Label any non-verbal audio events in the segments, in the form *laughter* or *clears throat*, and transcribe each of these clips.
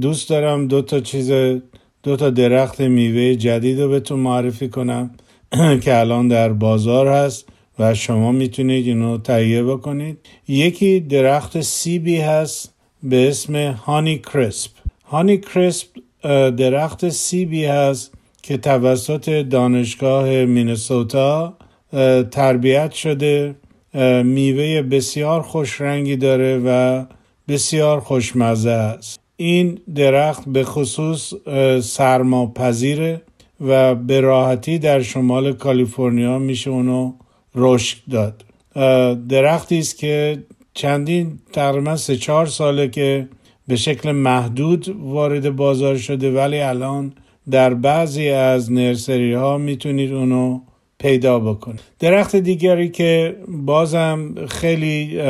دوست دارم دو تا چیز دو تا درخت میوه جدید رو بهتون معرفی کنم *clears throat* که الان در بازار هست و شما می‌تونید اینو تهیه بکنید. یکی درخت سیبی هست به اسم هانی کرسپ هانی کرسپ درخت سیبی هست که توسط دانشگاه مینسوتا تربیت شده. میوه بسیار خوش رنگی داره و بسیار خوشمزه است. این درخت به خصوص سرما پذیره و به راحتی در شمال کالیفرنیا میشه اونو رشد داد. درختی است که چندین تقریبا سه چهار ساله که به شکل محدود وارد بازار شده ولی الان در بعضی از نرسری ها می‌تونید اونو پیدا بکنید. درخت دیگری که بازم خیلی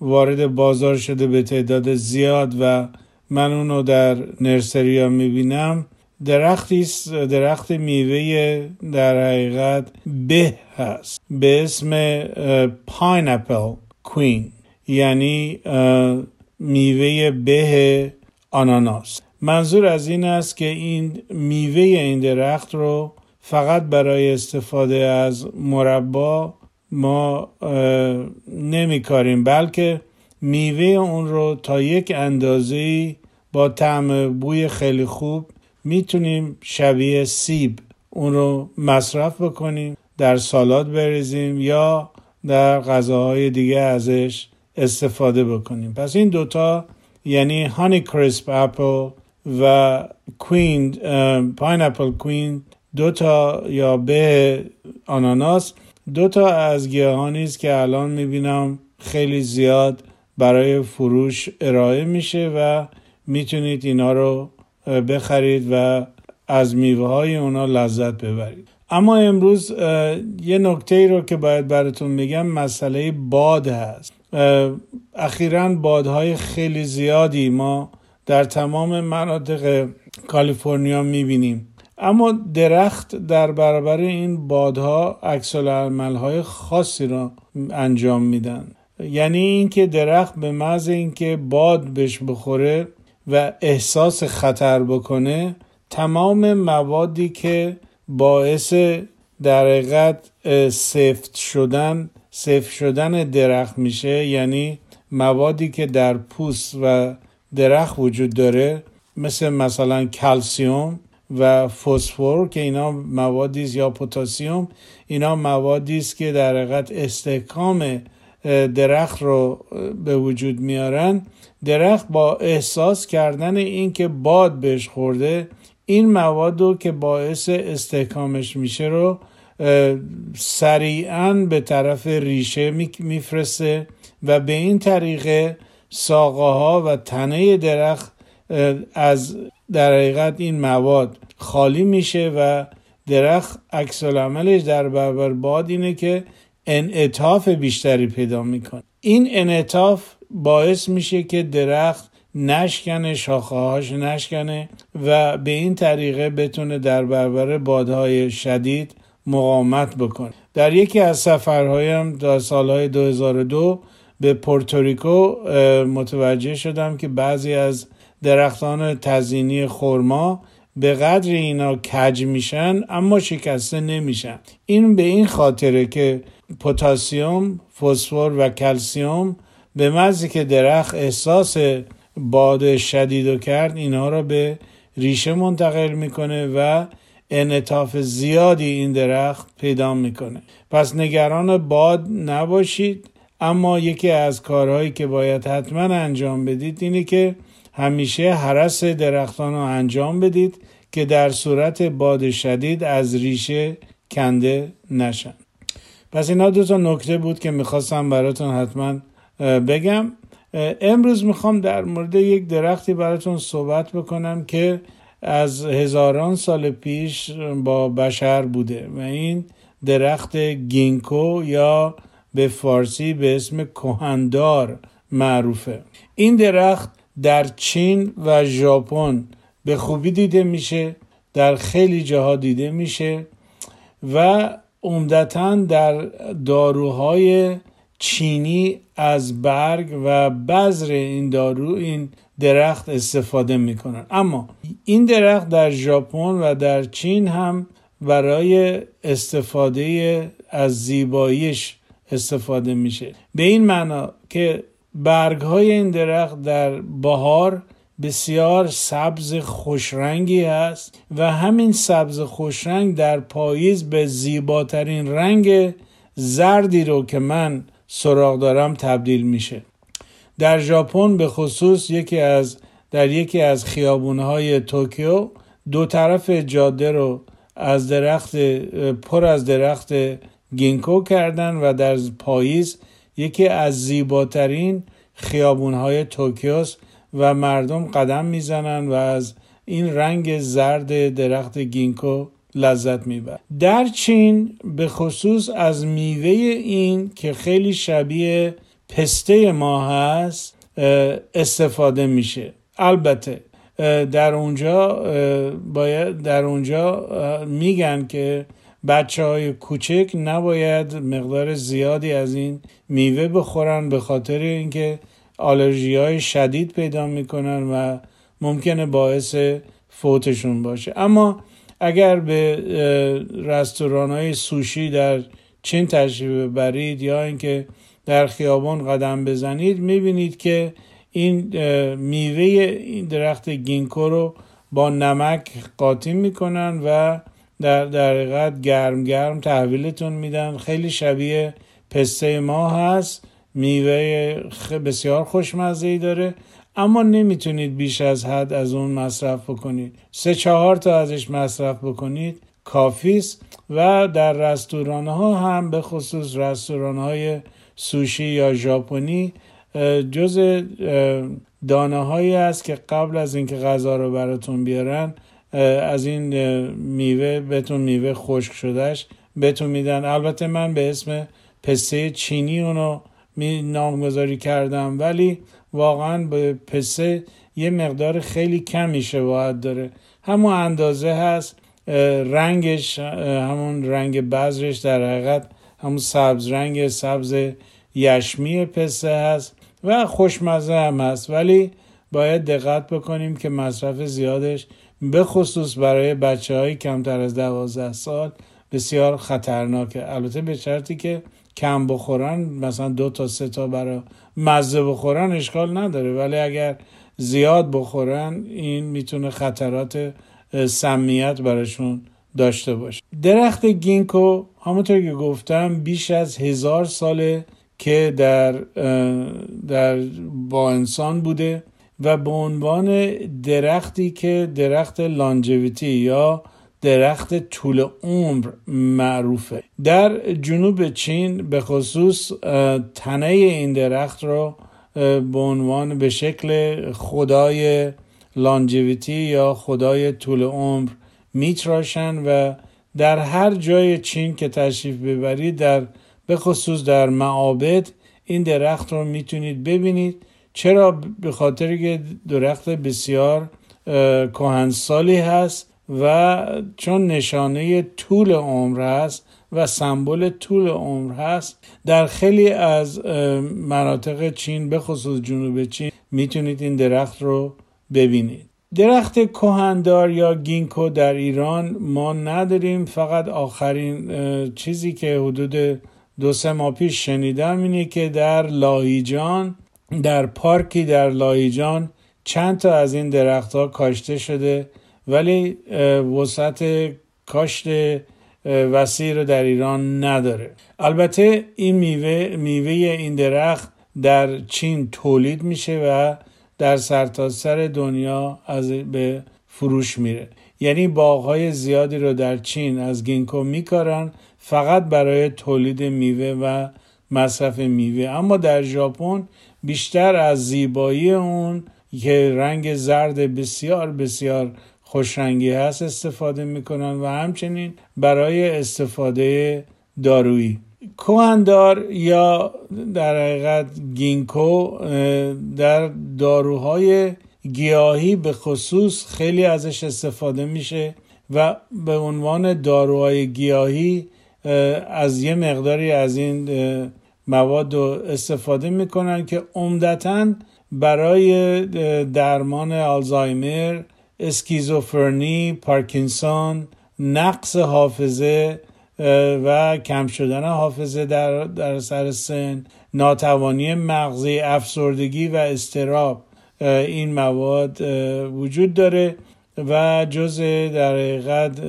وارد بازار شده به تعداد زیاد و من اونو در نرسری ها می‌بینم. درختی درخت میوه در حقیقت به هست. به اسم پاینپل کوین یعنی میوه به آناناس. منظور از این است که این میوه این درخت رو فقط برای استفاده از مربا ما نمی کاریم بلکه میوه اون رو تا یک اندازه با طعم بوی خیلی خوب می‌تونیم شبیه سیب اون رو مصرف بکنیم در سالاد بریزیم یا در غذاهای دیگه ازش استفاده بکنیم. پس این دوتا یعنی Honeycrisp apple و queen pineapple queen دوتا یا به آناناس دوتا از گیاهانی است که الان می‌بینم خیلی زیاد برای فروش ارائه میشه و می‌تونید اینا رو بخرید و از میوه های اونا لذت ببرید. اما امروز یه نکته ای رو که باید براتون میگم مسئله باد هست. اخیرا بادهای خیلی زیادی ما در تمام مناطق کالیفرنیا می‌بینیم. اما درخت در برابر این بادها عکس های خاصی را انجام میدن. یعنی اینکه درخت به محض اینکه باد بهش بخوره و احساس خطر بکنه تمام موادی که باعث در حقیقت سفت شدن سفت شدن درخت میشه یعنی موادی که در پوست و درخت وجود داره مثل مثلا کلسیوم و فسفر که اینا موادی یا پتاسیم اینا موادی است که در حقیقت استحکام درخت رو به وجود میارن. درخت با احساس کردن اینکه باد بهش خورده این مواد رو که باعث استحکامش میشه رو سریعا به طرف ریشه میفرسته و به این طریقه ساقه ها و تنه درخت از در حقیقت این مواد خالی میشه و درخت عکس عملش در برابر باد اینه که انعطاف بیشتری پیدا می‌کنه. این انعطاف باعث میشه که درخت نشکنه شاخه هاش نشکنه و به این طریقه بتونه در برابر بادهای شدید مقاومت بکنه. در یکی از سفرهایم در سالهای 2002 به پورتوریکو متوجه شدم که بعضی از درختان تزینی خرما به قدر اینا کج میشن اما شکسته نمیشن. این به این خاطره که پتاسیم، فسفر و کلسیوم به مزی که درخت احساس باد شدید و کرد اینها را به ریشه منتقل می‌کنه و انعطاف زیادی این درخت پیدا می‌کنه. پس نگران باد نباشید اما یکی از کارهایی که باید حتما انجام بدید اینه که همیشه حرس درختان رو انجام بدید که در صورت باد شدید از ریشه کنده نشن. پس اینا دو تا نکته بود که می‌خواستم براتون حتما بگم. امروز می‌خوام در مورد یک درختی براتون صحبت بکنم که از هزاران سال پیش با بشر بوده و این درخت گینکو یا به فارسی به اسم کهندار معروفه. این درخت در چین و ژاپن به خوبی دیده میشه در خیلی جاها دیده میشه و عمدتا در داروهای چینی از برگ و بذر این دارو این درخت استفاده می‌کنن. اما این درخت در ژاپن و در چین هم برای استفاده از زیباییش استفاده میشه. به این معنا که برگ های این درخت در بهار بسیار سبز خوشرنگی هست و همین سبز خوشرنگ در پاییز به زیباترین رنگ زردی رو که من سراغ دارم تبدیل میشه. در ژاپن به خصوص یکی از در یکی از خیابونهای توکیو دو طرف جاده رو از درخت پر از درخت گینکو کردن و در پاییز یکی از زیباترین خیابونهای توکیوست. و مردم قدم می‌زنن و از این رنگ زرد درخت گینکو لذت میبرن در چین به خصوص از میوه این که خیلی شبیه پسته ما هست استفاده میشه. البته در اونجا باید در اونجا میگن که بچه های کوچک نباید مقدار زیادی از این میوه بخورن به خاطر اینکه آلرژی های شدید پیدا می‌کنن و ممکنه باعث فوتشون باشه. اما اگر به رستوران های سوشی در چین تشریف برید یا اینکه در خیابان قدم بزنید می‌بینید که این میوه این درخت گینکو رو با نمک قاطی می‌کنن و در حقیقت گرم گرم تحویلتون میدن. خیلی شبیه پسته ما هست. میوه بسیار خوشمزه ای داره اما نمی‌تونید بیش از حد از اون مصرف بکنید. سه چهار تا ازش مصرف بکنید کافیست و در رستوران ها هم به خصوص رستوران های سوشی یا ژاپنی جز دانه هایی است که قبل از اینکه غذا رو براتون بیارن از این میوه بهتون میوه خشک شدهش بهتون میدن. البته من به اسم پسته چینی اونو نامگذاری کردم ولی واقعا به پسه یه مقدار خیلی کمی شباهت داره. همون اندازه هست رنگش همون رنگ بذرش در حقیقت همون سبز رنگ سبز یشمی پسه هست و خوشمزه هم هست. ولی باید دقت بکنیم که مصرف زیادش به خصوص برای بچه های کمتر از دوازده سال بسیار خطرناکه. البته به شرطی که کم بخورن مثلا دو تا سه تا برای مزه بخورن اشکال نداره. ولی اگر زیاد بخورن این می‌تونه خطرات سمیت براشون داشته باشه. درخت گینکو همونطور که گفتم بیش از هزار ساله که در, در با انسان بوده و به عنوان درختی که درخت لانجویتی یا درخت طول عمر معروفه. در جنوب چین به خصوص تنه این درخت رو به عنوان به شکل خدای لانجویتی یا خدای طول عمر میتراشن و در هر جای چین که تشریف ببرید در به خصوص در معابد این درخت رو می‌تونید ببینید. چرا؟ به خاطر که درخت بسیار کهنسالی هست. و چون نشانه طول عمر هست و سمبل طول عمر هست در خیلی از مناطق چین به خصوص جنوب چین می‌تونید این درخت رو ببینید. درخت کهندار یا گینکو در ایران ما نداریم. فقط آخرین چیزی که حدود دو سه ماه پیش شنیدم اینه که در لاهیجان در پارکی در لاهیجان چند تا از این درختها کاشته شده ولی وسعت کاشت وسیع رو در ایران نداره. البته این میوه میوه این درخت در چین تولید میشه و در سرتاسر سر دنیا از به فروش میره. یعنی باغهای زیادی رو در چین از گینکو میکارن فقط برای تولید میوه و مصرف میوه. اما در ژاپن بیشتر از زیبایی اون که رنگ زرد بسیار بسیار خوشرنگی هست استفاده می‌کنن و همچنین برای استفاده دارویی. کوهندار یا در حقیقت گینکو در داروهای گیاهی به خصوص خیلی ازش استفاده میشه و به عنوان داروهای گیاهی از یه مقداری از این مواد رو استفاده می‌کنن که عمدتا برای درمان آلزایمر اسکیزوفرنی پارکینسون نقص حافظه و کم شدن حافظه در, در سر سن ناتوانی مغزی افسردگی و استراب این مواد وجود داره و جز در حقیقت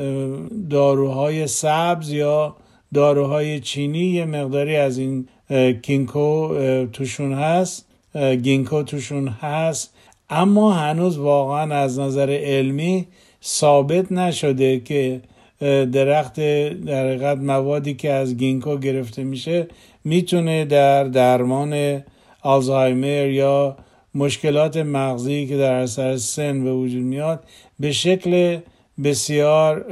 داروهای سبز یا داروهای چینی یه مقداری از این گینکو توشون هست گینکو توشون هست. اما هنوز واقعا از نظر علمی ثابت نشده که درخت در حقیقت موادی که از گینکو گرفته میشه می‌تونه در درمان آلزایمر یا مشکلات مغزی که در اثر سن به وجود میاد به شکل بسیار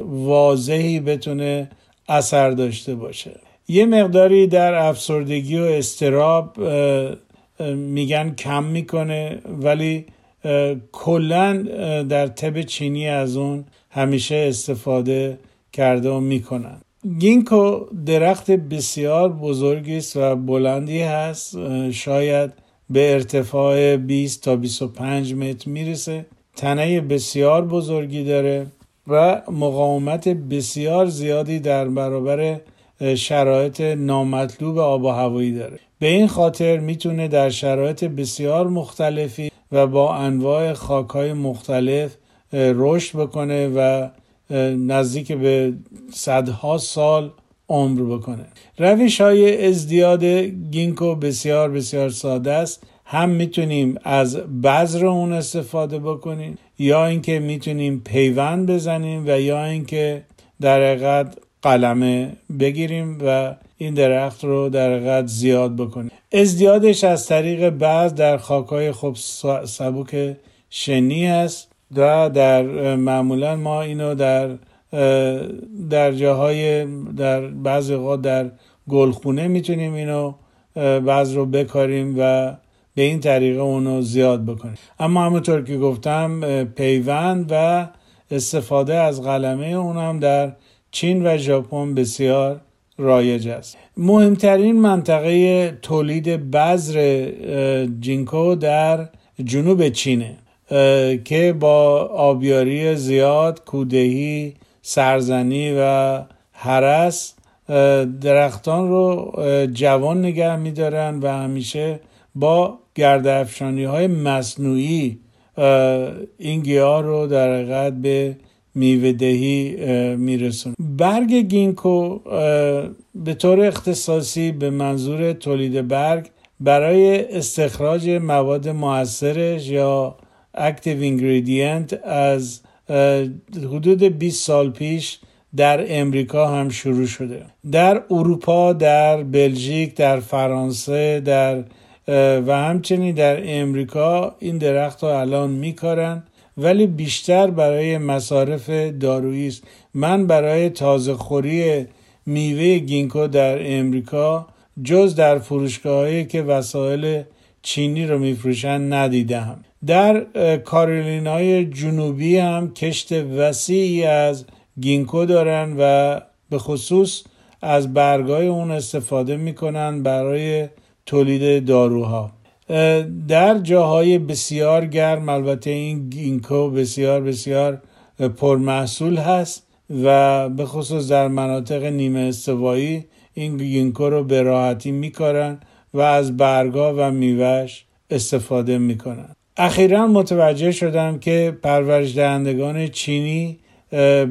واضحی بتونه اثر داشته باشه. یه مقداری در افسردگی و استراب میگن کم می‌کنه ولی کلا در طب چینی از اون همیشه استفاده کرده و می‌کنن. گینکو درخت بسیار بزرگی است و بلندی هست. شاید به ارتفاع 20 تا 25 متر می‌رسه. تنه بسیار بزرگی داره و مقاومت بسیار زیادی در برابر شرایط نامطلوب آب و هوایی داره. به این خاطر می‌تونه در شرایط بسیار مختلفی و با انواع خاکهای مختلف رشد بکنه و نزدیک به صدها سال عمر بکنه. روش های ازدیاد گینکو بسیار بسیار ساده است. هم می‌تونیم از بذر اون استفاده بکنیم یا اینکه می‌تونیم پیوند بزنیم و یا اینکه در حقیقت قلمه بگیریم و این درخت رو در حقیقت زیاد بکنیم. ازدیادش از طریق بعض در خاکای خوب سبک شنی است و در معمولا ما اینو در در جاهای در بعضی اوقات در گلخونه می‌تونیم اینو بعض رو بکاریم و به این طریقه اونو زیاد بکنیم. اما همونطور که گفتم پیوند و استفاده از قلمه اونم در چین و ژاپن بسیار رایج است. مهمترین منطقه تولید بذر جینکو در جنوب چینه که با آبیاری زیاد کودهی سرزنی و حرس درختان رو جوان نگه میدارن و همیشه با گردافشانی های مصنوعی این گیاه رو در حقیقت به میوهدهی میرسون برگ گینکو به طور اختصاصی به منظور تولید برگ برای استخراج مواد موثرش یا active ingredient از حدود 20 سال پیش در امریکا هم شروع شده. در اروپا در بلژیک در فرانسه در و همچنین در امریکا این درخت رو الان میکارن. ولی بیشتر برای مصارف دارویی است. من برای تازه خوری میوه گینکو در امریکا جز در فروشگاهایی که وسایل چینی رو میفروشن ندیدم. در کارولینای جنوبی هم کشت وسیعی از گینکو دارن و به خصوص از برگای اون استفاده می‌کنن برای تولید داروها. در جاهای بسیار گرم البته این گینکو بسیار بسیار پرمحصول هست و به خصوص در مناطق نیمه استوایی این گینکو رو به راحتی میکارن و از برگا و میوه‌ش استفاده می‌کنن. اخیرا متوجه شدم که پرورش دهندگان چینی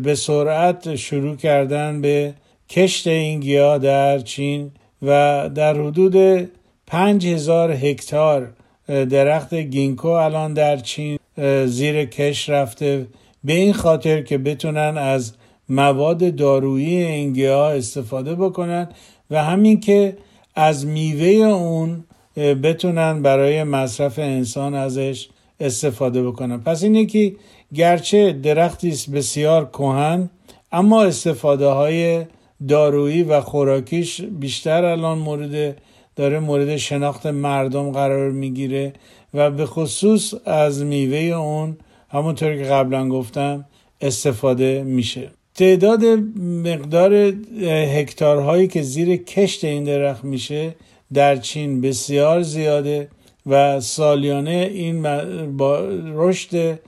به سرعت شروع کردن به کشت این گیاه در چین و در حدود پنج هزار هکتار درخت گینکو الان در چین زیر کش رفته. به این خاطر که بتونن از مواد دارویی این گیاه استفاده بکنن و همین که از میوه اون بتونن برای مصرف انسان ازش استفاده بکنن. پس اینه که گرچه درختی است بسیار کهن اما استفاده های دارویی و خوراکیش بیشتر الان مورد داره مورد شناخت مردم قرار می‌گیره و به خصوص از میوه اون همونطور که قبلا گفتم استفاده میشه. تعداد مقدار هکتارهایی که زیر کشت این درخت میشه در چین بسیار زیاده و سالیانه این با رشد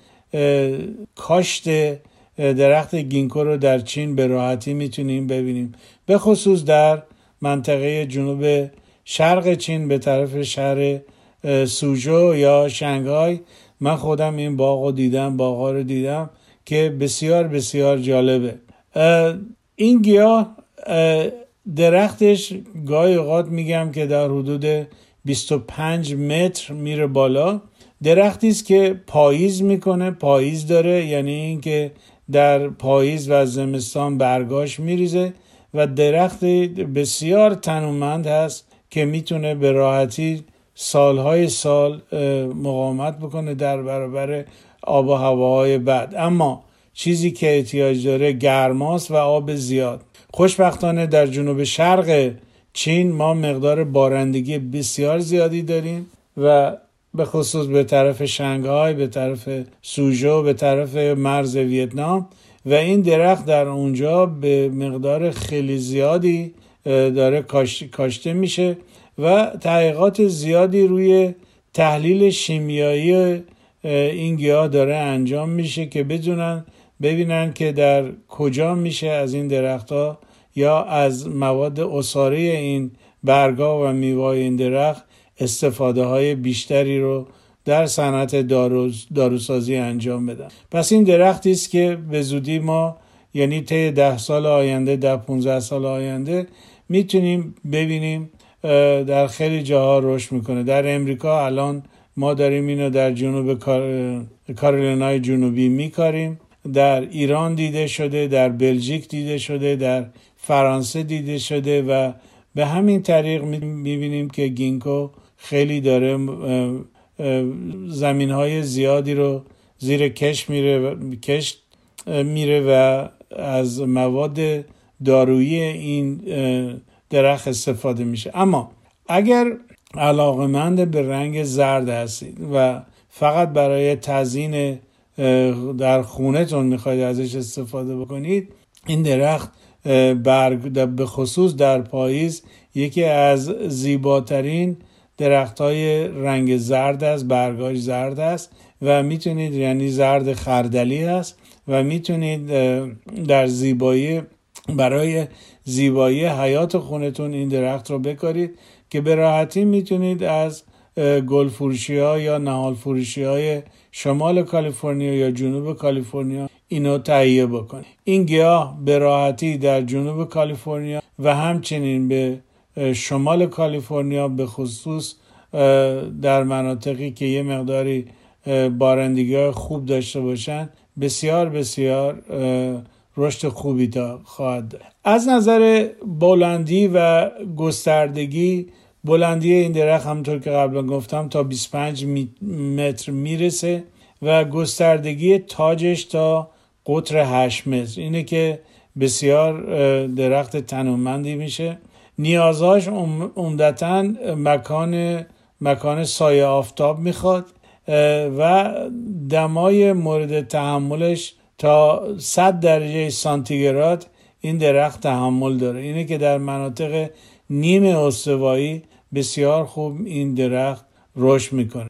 کاشت درخت گینکو رو در چین به راحتی می‌تونیم ببینیم. به خصوص در منطقه جنوب شرق چین به طرف شهر سوژو یا شنگهای. من خودم این باغ رو دیدم باغ رو دیدم که بسیار بسیار جالبه. این گیاه درختش گاهی اوقات میگم که در حدود 25 متر میره بالا. درختی است که پاییز می‌کنه پاییز داره یعنی اینکه در پاییز و زمستان برگاش میریزه و درخت بسیار تنومند هست. که می‌تونه به راحتی سالهای سال مقاومت بکنه در برابر آب و هواهای بد اما چیزی که احتیاج داره گرماست و آب زیاد. خوشبختانه در جنوب شرق چین ما مقدار بارندگی بسیار زیادی داریم و به خصوص به طرف شنگهای به طرف سوژو به طرف مرز ویتنام. و این درخت در اونجا به مقدار خیلی زیادی داره کاشته میشه و تحقیقات زیادی روی تحلیل شیمیایی این گیاه داره انجام میشه که بدونن ببینن که در کجا میشه از این درختها یا از مواد اصاره این برگا و میوای این درخت استفاده های بیشتری رو در صنعت داروسازی انجام بدن. پس این درختی است که به زودی ما یعنی طی ده سال آینده در 15 سال آینده می‌تونیم ببینیم در خیلی جاها رشد می‌کنه. در امریکا الان ما داریم اینو در جنوب کارولینای جنوبی میکاریم. در ایران دیده شده در بلژیک دیده شده در فرانسه دیده شده و به همین طریق می‌بینیم که گینکو خیلی داره زمین های زیادی رو زیر کش میره کش میره و از مواد دارویی این درخت استفاده میشه. اما اگر علاقمند به رنگ زرد هستید و فقط برای تزیین در خونهتون می‌خواید ازش استفاده بکنید این درخت برگ به خصوص در پاییز یکی از زیباترین درخت های رنگ زرد است برگاش زرد است و می‌تونید یعنی زرد خردلی است و می‌تونید در زیبایی برای زیبایی حیات خونتون این درخت رو بکارید که به راحتی می‌تونید از گل فروشی ها یا نهال فروشی های شمال کالیفرنیا یا جنوب کالیفرنیا اینو تهیه بکنید. این گیاه به راحتی در جنوب کالیفرنیا و همچنین به شمال کالیفرنیا به خصوص در مناطقی که یه مقداری بارندگی خوب داشته باشن بسیار بسیار رشد خوبی تا خواهد داشت. از نظر بلندی و گستردگی بلندی این درخت همطور که قبلا گفتم تا 25 متر می‌رسه و گستردگی تاجش تا قطر 8 متر. اینه که بسیار درخت تنومندی میشه. نیازاش عمدتا مکان مکان سایه آفتاب می‌خواد و دمای مورد تحملش تا 100 درجه سانتیگراد این درخت تحمل داره. اینه که در مناطق نیم استوایی بسیار خوب این درخت رشد می‌کنه.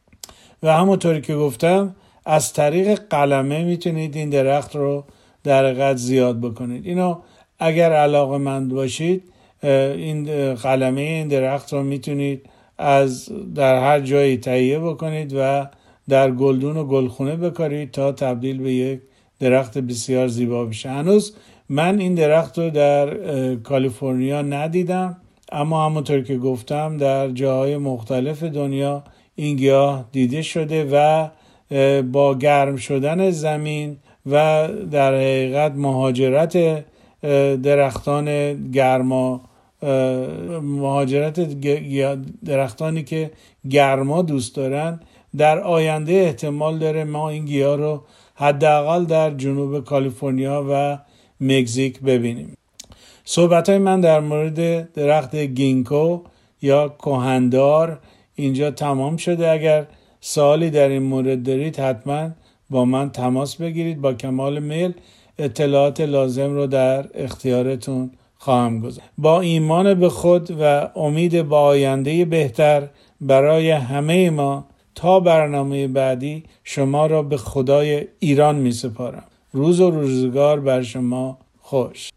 و همونطوری که گفتم از طریق قلمه می‌تونید این درخت رو در قد زیاد بکنید. اینو اگر علاقه مند باشید این قلمه این درخت رو می‌تونید از در هر جایی تهیه بکنید و در گلدون و گلخونه بکارید تا تبدیل به یک درخت بسیار زیبا بشه هنوز من این درخت رو در کالیفرنیا ندیدم اما همونطور که گفتم در جاهای مختلف دنیا این گیاه دیده شده و با گرم شدن زمین و در حقیقت مهاجرت درختان گرما مهاجرت درختانی که گرما دوست دارن در آینده احتمال داره ما این گیاه رو حداقل در جنوب کالیفرنیا و مکزیک ببینیم. صحبت های من در مورد درخت گینکو یا کوهندار اینجا تمام شده. اگر سوالی در این مورد دارید حتما با من تماس بگیرید. با کمال میل اطلاعات لازم رو در اختیارتون خواهم گذاشت. با ایمان به خود و امید با آینده بهتر برای همه ما تا برنامه بعدی شما را به خدای ایران می سپارم روز و روزگار بر شما خوش.